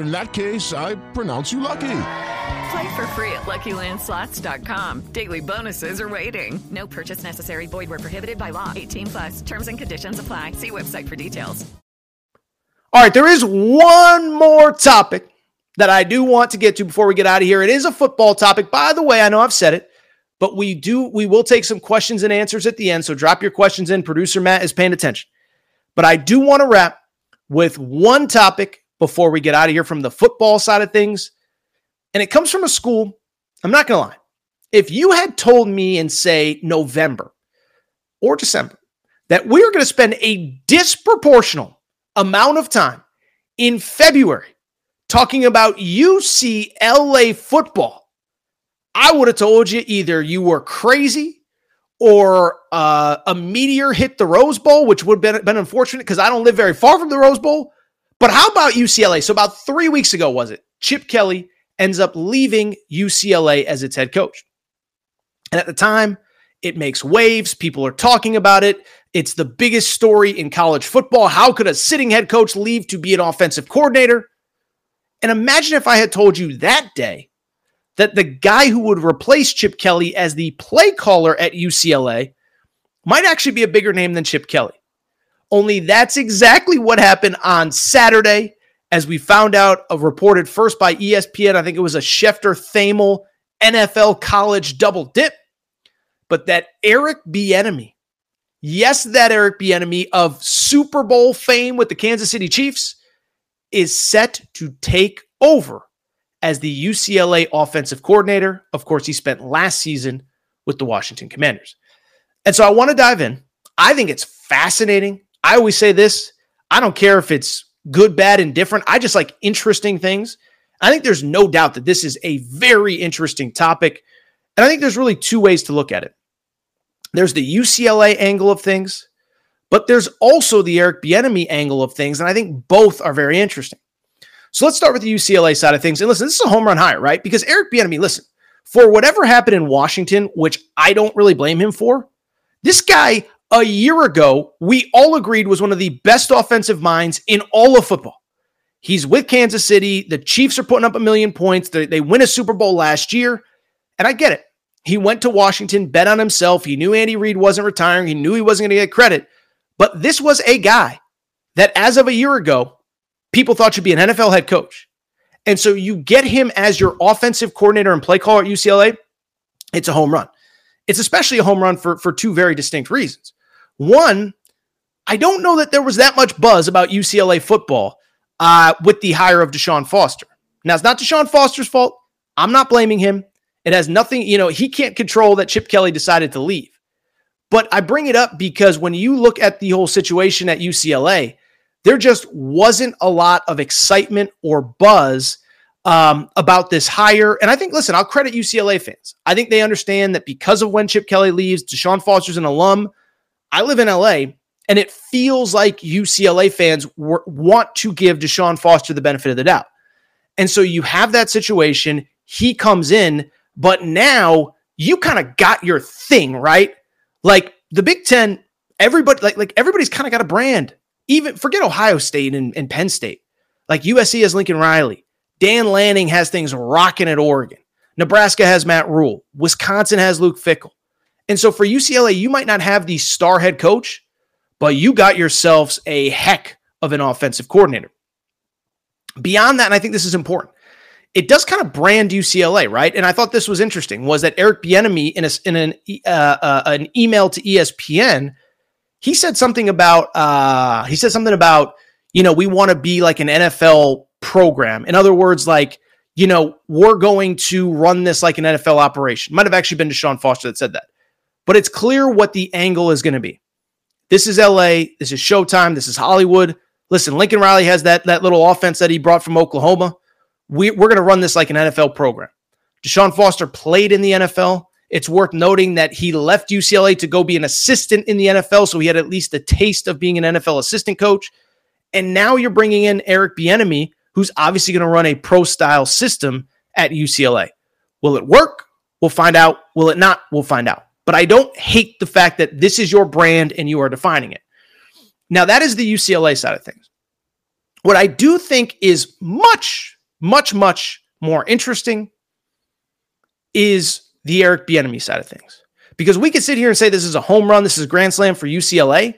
in that case, I pronounce you lucky. Play for free at LuckyLandSlots.com. Daily bonuses are waiting. No purchase necessary. Void were prohibited by law. 18 plus. Terms and conditions apply. See website for details. All right, there is one more topic that I do want to get to before we get out of here. It is a football topic. By the way, I know I've said it, but we do we will take some questions and answers at the end. So drop your questions in. Producer Matt is paying attention. But I do want to wrap with one topic before we get out of here from the football side of things. And it comes from a school, I'm not going to lie. If you had told me in, say, November or December that we are going to spend a disproportional amount of time in February talking about UCLA football, I would have told you either you were crazy or uh, a meteor hit the Rose Bowl, which would have been, been unfortunate because I don't live very far from the Rose Bowl, but how about UCLA? So about three weeks ago, was it? Chip Kelly ends up leaving UCLA as its head coach. And at the time, it makes waves. People are talking about it. It's the biggest story in college football. How could a sitting head coach leave to be an offensive coordinator? And imagine if I had told you that day that the guy who would replace Chip Kelly as the play caller at UCLA might actually be a bigger name than Chip Kelly. Only that's exactly what happened on Saturday, as we found out, uh, reported first by ESPN. I think it was a Schefter Thamel NFL college double dip. But that Eric Bieniemy, yes, that Eric Bieniemy of Super Bowl fame with the Kansas City Chiefs, is set to take over as the UCLA offensive coordinator. Of course, he spent last season with the Washington Commanders. And so I want to dive in. I think it's fascinating. I always say this I don't care if it's good, bad, and different. I just like interesting things. I think there's no doubt that this is a very interesting topic. And I think there's really two ways to look at it. There's the UCLA angle of things, but there's also the Eric Bieniemy angle of things, and I think both are very interesting. So let's start with the UCLA side of things. And listen, this is a home run hire, right? Because Eric Bieniemy, listen, for whatever happened in Washington, which I don't really blame him for, this guy a year ago we all agreed was one of the best offensive minds in all of football. He's with Kansas City. The Chiefs are putting up a million points. They, they win a Super Bowl last year, and I get it. He went to Washington, bet on himself. He knew Andy Reid wasn't retiring. He knew he wasn't going to get credit. But this was a guy that, as of a year ago, people thought should be an NFL head coach. And so you get him as your offensive coordinator and play caller at UCLA, it's a home run. It's especially a home run for, for two very distinct reasons. One, I don't know that there was that much buzz about UCLA football uh, with the hire of Deshaun Foster. Now, it's not Deshaun Foster's fault. I'm not blaming him. It has nothing, you know, he can't control that Chip Kelly decided to leave. But I bring it up because when you look at the whole situation at UCLA, there just wasn't a lot of excitement or buzz um, about this hire. And I think, listen, I'll credit UCLA fans. I think they understand that because of when Chip Kelly leaves, Deshaun Foster's an alum. I live in LA, and it feels like UCLA fans w- want to give Deshaun Foster the benefit of the doubt. And so you have that situation. He comes in but now you kind of got your thing, right? Like the Big Ten, everybody, like, like everybody's kind of got a brand. Even forget Ohio State and, and Penn State. Like USC has Lincoln Riley. Dan Lanning has things rocking at Oregon. Nebraska has Matt Rhule. Wisconsin has Luke Fickell. And so for UCLA, you might not have the star head coach, but you got yourselves a heck of an offensive coordinator. Beyond that, and I think this is important, it does kind of brand UCLA, right? And I thought this was interesting was that Eric Bieniemy in, a, in an uh, uh, an email to ESPN, he said something about uh, he said something about you know we want to be like an NFL program. In other words, like you know we're going to run this like an NFL operation. Might have actually been Deshaun Foster that said that, but it's clear what the angle is going to be. This is LA. This is Showtime. This is Hollywood. Listen, Lincoln Riley has that that little offense that he brought from Oklahoma we, we're going to run this like an NFL program. Deshaun Foster played in the NFL. It's worth noting that he left UCLA to go be an assistant in the NFL, so he had at least a taste of being an NFL assistant coach. And now you're bringing in Eric Bieniemy, who's obviously going to run a pro style system at UCLA. Will it work? We'll find out. Will it not? We'll find out. But I don't hate the fact that this is your brand and you are defining it. Now, that is the UCLA side of things. What I do think is much, much, much more interesting is the Eric Bieniemy side of things. Because we could sit here and say this is a home run, this is a grand slam for UCLA,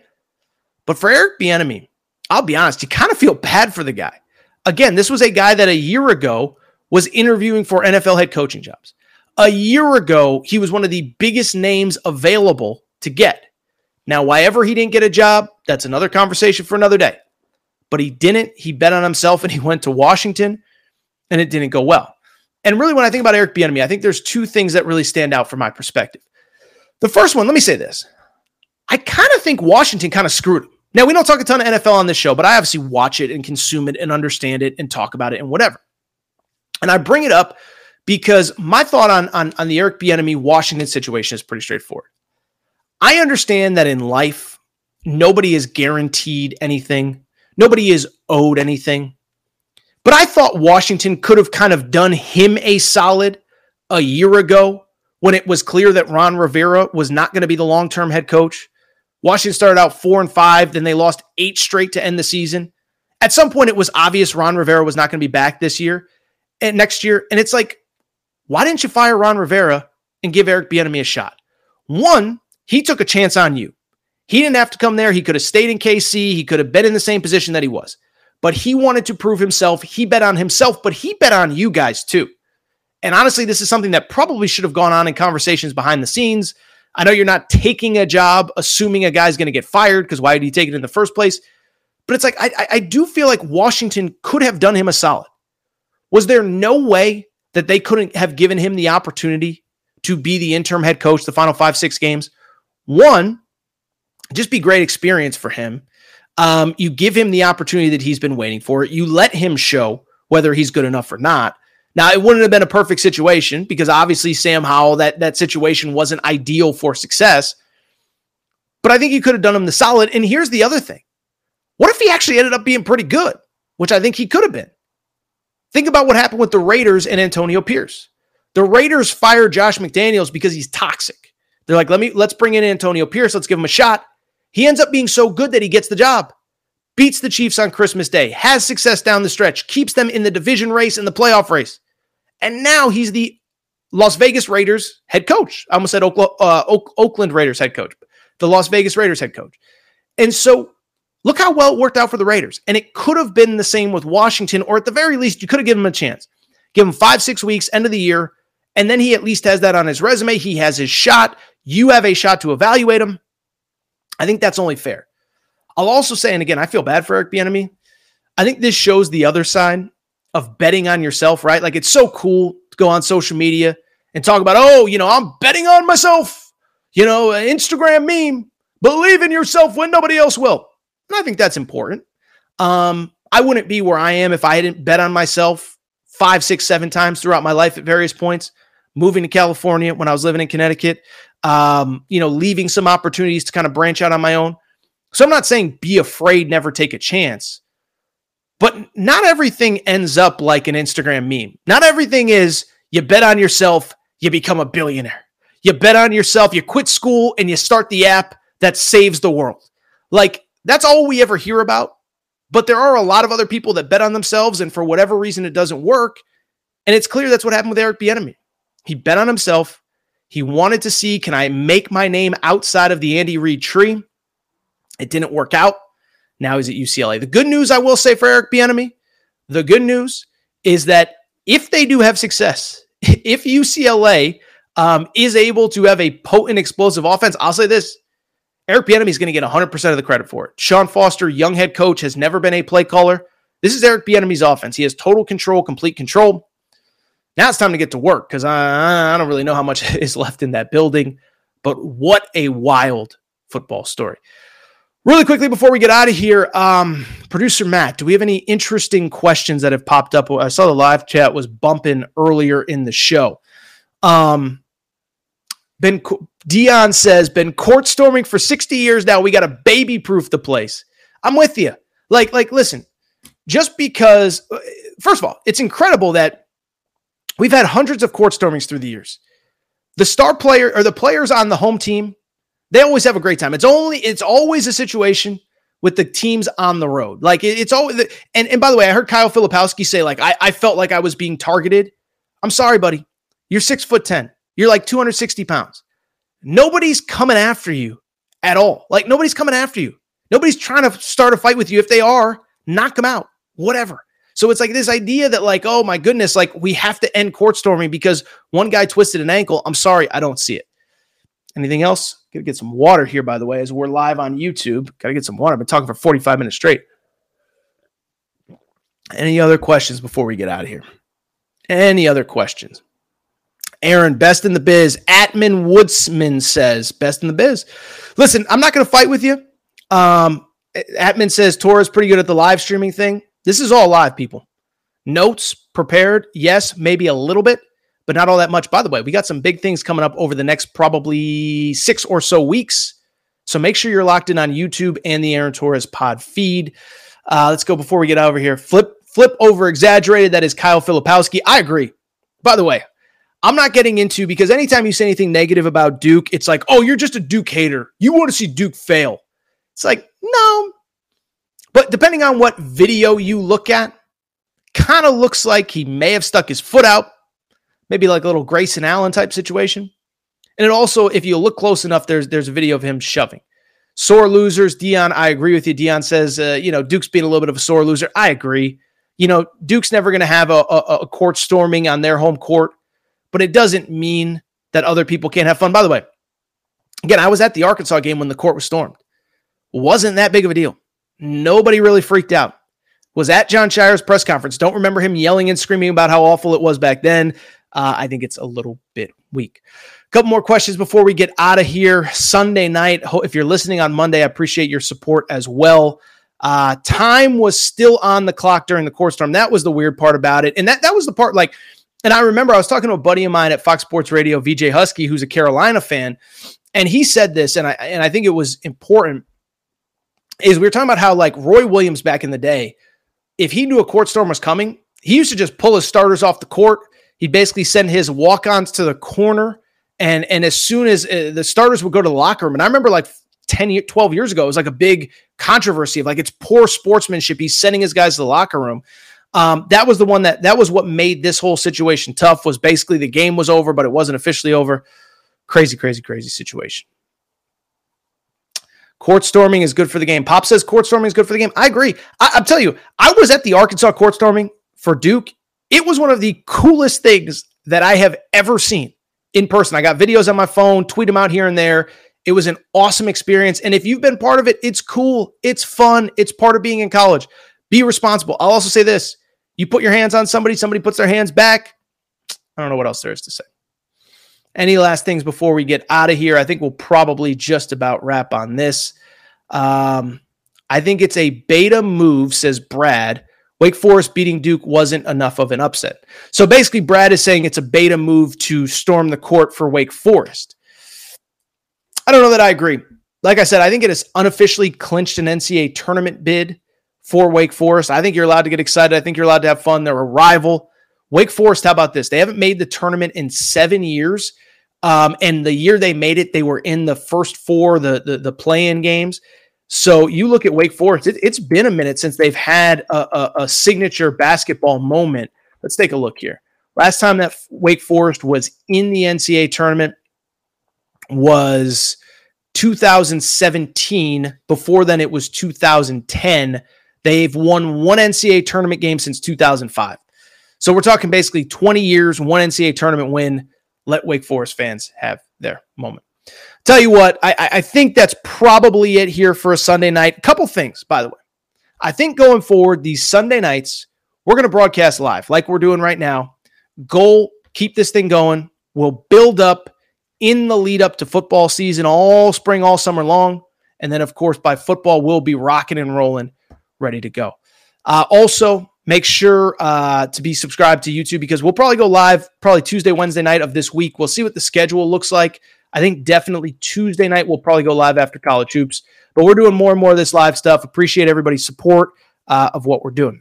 but for Eric Bieniemy, I'll be honest, you kind of feel bad for the guy. Again, this was a guy that a year ago was interviewing for NFL head coaching jobs. A year ago, he was one of the biggest names available to get. Now, why ever he didn't get a job, that's another conversation for another day. But he didn't. He bet on himself and he went to Washington and it didn't go well. And really, when I think about Eric Bieniemy, I think there's two things that really stand out from my perspective. The first one, let me say this: I kind of think Washington kind of screwed him. Now we don't talk a ton of NFL on this show, but I obviously watch it and consume it and understand it and talk about it and whatever. And I bring it up because my thought on on, on the Eric Bieniemy Washington situation is pretty straightforward. I understand that in life, nobody is guaranteed anything. Nobody is owed anything. But I thought Washington could have kind of done him a solid a year ago when it was clear that Ron Rivera was not going to be the long term head coach. Washington started out four and five, then they lost eight straight to end the season. At some point, it was obvious Ron Rivera was not going to be back this year and next year. And it's like, why didn't you fire Ron Rivera and give Eric Bieniemy a shot? One, he took a chance on you. He didn't have to come there. He could have stayed in KC. He could have been in the same position that he was but he wanted to prove himself. He bet on himself, but he bet on you guys too. And honestly, this is something that probably should have gone on in conversations behind the scenes. I know you're not taking a job assuming a guy's going to get fired because why did he take it in the first place? But it's like, I, I do feel like Washington could have done him a solid. Was there no way that they couldn't have given him the opportunity to be the interim head coach the final five, six games? One, just be great experience for him. Um, you give him the opportunity that he's been waiting for. You let him show whether he's good enough or not. Now, it wouldn't have been a perfect situation because obviously Sam Howell, that, that situation wasn't ideal for success. But I think you could have done him the solid. And here's the other thing what if he actually ended up being pretty good, which I think he could have been? Think about what happened with the Raiders and Antonio Pierce. The Raiders fired Josh McDaniels because he's toxic. They're like, let me let's bring in Antonio Pierce, let's give him a shot. He ends up being so good that he gets the job. Beats the Chiefs on Christmas Day, has success down the stretch, keeps them in the division race and the playoff race. And now he's the Las Vegas Raiders head coach. I almost said Oakland, uh, Oakland Raiders head coach, the Las Vegas Raiders head coach. And so look how well it worked out for the Raiders. And it could have been the same with Washington, or at the very least, you could have given him a chance. Give him five, six weeks, end of the year, and then he at least has that on his resume. He has his shot. You have a shot to evaluate him. I think that's only fair. I'll also say, and again, I feel bad for Eric Bieniemy. I think this shows the other side of betting on yourself, right? Like it's so cool to go on social media and talk about, oh, you know, I'm betting on myself. You know, Instagram meme. Believe in yourself when nobody else will. And I think that's important. Um, I wouldn't be where I am if I hadn't bet on myself five, six, seven times throughout my life at various points. Moving to California when I was living in Connecticut, um, you know, leaving some opportunities to kind of branch out on my own. So I'm not saying be afraid, never take a chance. But not everything ends up like an Instagram meme. Not everything is you bet on yourself, you become a billionaire. You bet on yourself, you quit school, and you start the app that saves the world. Like, that's all we ever hear about. But there are a lot of other people that bet on themselves, and for whatever reason, it doesn't work. And it's clear that's what happened with Eric Bieniemy. He bet on himself. He wanted to see, can I make my name outside of the Andy Reid tree? It didn't work out. Now he's at UCLA. The good news I will say for Eric Bieniemy, the good news is that if they do have success, if UCLA um, is able to have a potent, explosive offense, I'll say this: Eric Bieniemy is going to get 100% of the credit for it. Sean Foster, young head coach, has never been a play caller. This is Eric Bieniemy's offense. He has total control, complete control. Now it's time to get to work because I, I don't really know how much is left in that building. But what a wild football story. Really quickly before we get out of here, um, producer Matt, do we have any interesting questions that have popped up? I saw the live chat was bumping earlier in the show. Um, been Dion says been court storming for 60 years now. We got to baby proof the place. I'm with you. Like, like, listen, just because, uh, first of all, it's incredible that we've had hundreds of court stormings through the years. The star player or the players on the home team they always have a great time. It's only it's always a situation with the teams on the road. Like it, it's always and and by the way, I heard Kyle Filipowski say like I, I felt like I was being targeted. I'm sorry, buddy. You're six foot ten. You're like 260 pounds. Nobody's coming after you at all. Like nobody's coming after you. Nobody's trying to start a fight with you. If they are, knock them out. Whatever. So it's like this idea that like, oh my goodness, like we have to end court storming because one guy twisted an ankle. I'm sorry, I don't see it. Anything else? Gotta get some water here, by the way, as we're live on YouTube. Gotta get some water. I've been talking for 45 minutes straight. Any other questions before we get out of here? Any other questions? Aaron, best in the biz. Atman Woodsman says, best in the biz. Listen, I'm not going to fight with you. Um, Atman says Torres pretty good at the live streaming thing. This is all live, people. Notes prepared, yes, maybe a little bit but not all that much. By the way, we got some big things coming up over the next probably six or so weeks. So make sure you're locked in on YouTube and the Aaron Torres pod feed. Uh, let's go before we get out over here. Flip, flip over exaggerated. That is Kyle Filipowski. I agree. By the way, I'm not getting into because anytime you say anything negative about Duke, it's like, oh, you're just a Duke hater. You want to see Duke fail. It's like, no. But depending on what video you look at, kind of looks like he may have stuck his foot out maybe like a little Grayson Allen type situation. And it also, if you look close enough, there's there's a video of him shoving. Sore losers, Dion. I agree with you. Dion says, uh, you know, Duke's being a little bit of a sore loser. I agree. You know, Duke's never going to have a, a, a court storming on their home court, but it doesn't mean that other people can't have fun. By the way, again, I was at the Arkansas game when the court was stormed. Wasn't that big of a deal. Nobody really freaked out. Was at Jon Scheyer's press conference. Don't remember him yelling and screaming about how awful it was back then. Uh, I think it's a little bit weak. A couple more questions before we get out of here. Sunday night, if you're listening on Monday, I appreciate your support as well. Uh, time was still on the clock during the court storm. That was the weird part about it. And that, that was the part like, and I remember I was talking to a buddy of mine at Fox Sports Radio, VJ Husky, who's a Carolina fan, and he said this, and I and I think it was important. Is we were talking about how like Roy Williams back in the day, if he knew a court storm was coming, he used to just pull his starters off the court. He'd basically send his walk-ons to the corner, and and as soon as uh, the starters would go to the locker room, and I remember like 10 12 years ago, it was like a big controversy of like it's poor sportsmanship. He's sending his guys to the locker room. Um, that was the one that that was what made this whole situation tough. Was basically the game was over, but it wasn't officially over. Crazy, crazy, crazy situation. Court storming is good for the game. Pop says court storming is good for the game. I agree. I, I'm telling you, I was at the Arkansas court storming for Duke. It was one of the coolest things that I have ever seen in person. I got videos on my phone, tweet them out here and there. It was an awesome experience. And if you've been part of it, it's cool. It's fun. It's part of being in college. Be responsible. I'll also say this you put your hands on somebody, somebody puts their hands back. I don't know what else there is to say. Any last things before we get out of here? I think we'll probably just about wrap on this. Um, I think it's a beta move, says Brad. Wake Forest beating Duke wasn't enough of an upset. So basically, Brad is saying it's a beta move to storm the court for Wake Forest. I don't know that I agree. Like I said, I think it has unofficially clinched an NCAA tournament bid for Wake Forest. I think you're allowed to get excited. I think you're allowed to have fun. They're a rival. Wake Forest, how about this? They haven't made the tournament in seven years. Um, and the year they made it, they were in the first four, the the, the play-in games. So you look at Wake Forest; it, has been a minute since they've had a, a, a, signature basketball moment. Let's take a look here. Last time that Wake Forest was in the NCAA tournament was 2017. Before then, it was 2010. They've won one NCAA tournament game since 2005. So we're talking basically 20 years, one NCAA tournament win. Let Wake Forest fans have their moment. Tell you what, I, I think that's probably it here for a Sunday night. Couple things, by the way. I think going forward, these Sunday nights, we're going to broadcast live like we're doing right now. Goal, keep this thing going. We'll build up in the lead up to football season all spring, all summer long. And then, of course, by football, we'll be rocking and rolling, ready to go. Uh, also, make sure uh, to be subscribed to YouTube because we'll probably go live probably Tuesday, Wednesday night of this week. We'll see what the schedule looks like. I think definitely Tuesday night we'll probably go live after college hoops, but we're doing more and more of this live stuff. Appreciate everybody's support uh, of what we're doing.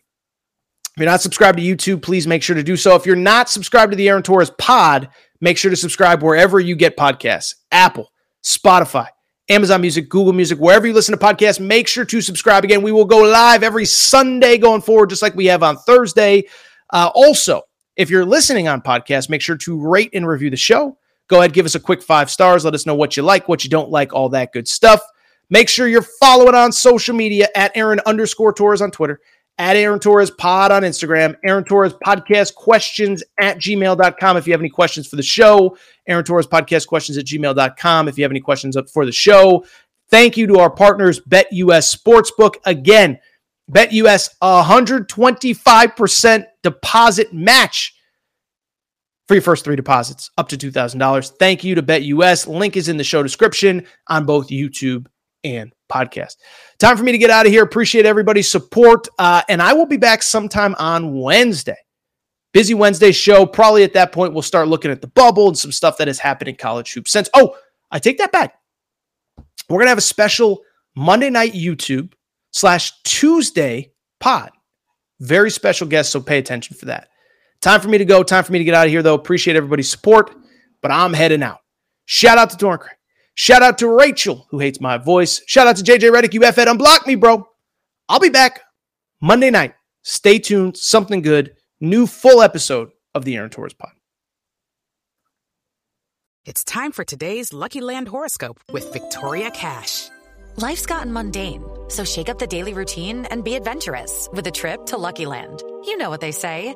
If you're not subscribed to YouTube, please make sure to do so. If you're not subscribed to the Aaron Torres pod, make sure to subscribe wherever you get podcasts Apple, Spotify, Amazon Music, Google Music, wherever you listen to podcasts. Make sure to subscribe. Again, we will go live every Sunday going forward, just like we have on Thursday. Uh, also, if you're listening on podcast, make sure to rate and review the show. Go ahead, give us a quick five stars. Let us know what you like, what you don't like, all that good stuff. Make sure you're following on social media at Aaron underscore Torres on Twitter at Aaron Torres Pod on Instagram, Aaron Torres Podcast Questions at gmail.com. If you have any questions for the show, Aaron Torres Podcast Questions at gmail.com. If you have any questions up for the show, thank you to our partners, BetUS Sportsbook. Again, BetUS 125% deposit match for your first three deposits up to $2,000. Thank you to BetUS. Link is in the show description on both YouTube and podcast. Time for me to get out of here. Appreciate everybody's support. Uh, and I will be back sometime on Wednesday. Busy Wednesday show. Probably at that point, we'll start looking at the bubble and some stuff that has happened in college hoops since. Oh, I take that back. We're going to have a special Monday night YouTube slash Tuesday pod. Very special guest, so pay attention for that. Time for me to go. Time for me to get out of here, though. Appreciate everybody's support, but I'm heading out. Shout out to Dorncraig. Shout out to Rachel, who hates my voice. Shout out to JJ Redick. You F it. Unblock me, bro. I'll be back Monday night. Stay tuned. Something good. New full episode of the Aaron Torres Pod. It's time for today's Lucky Land horoscope with Victoria Cash. Life's gotten mundane, so shake up the daily routine and be adventurous with a trip to Lucky Land. You know what they say.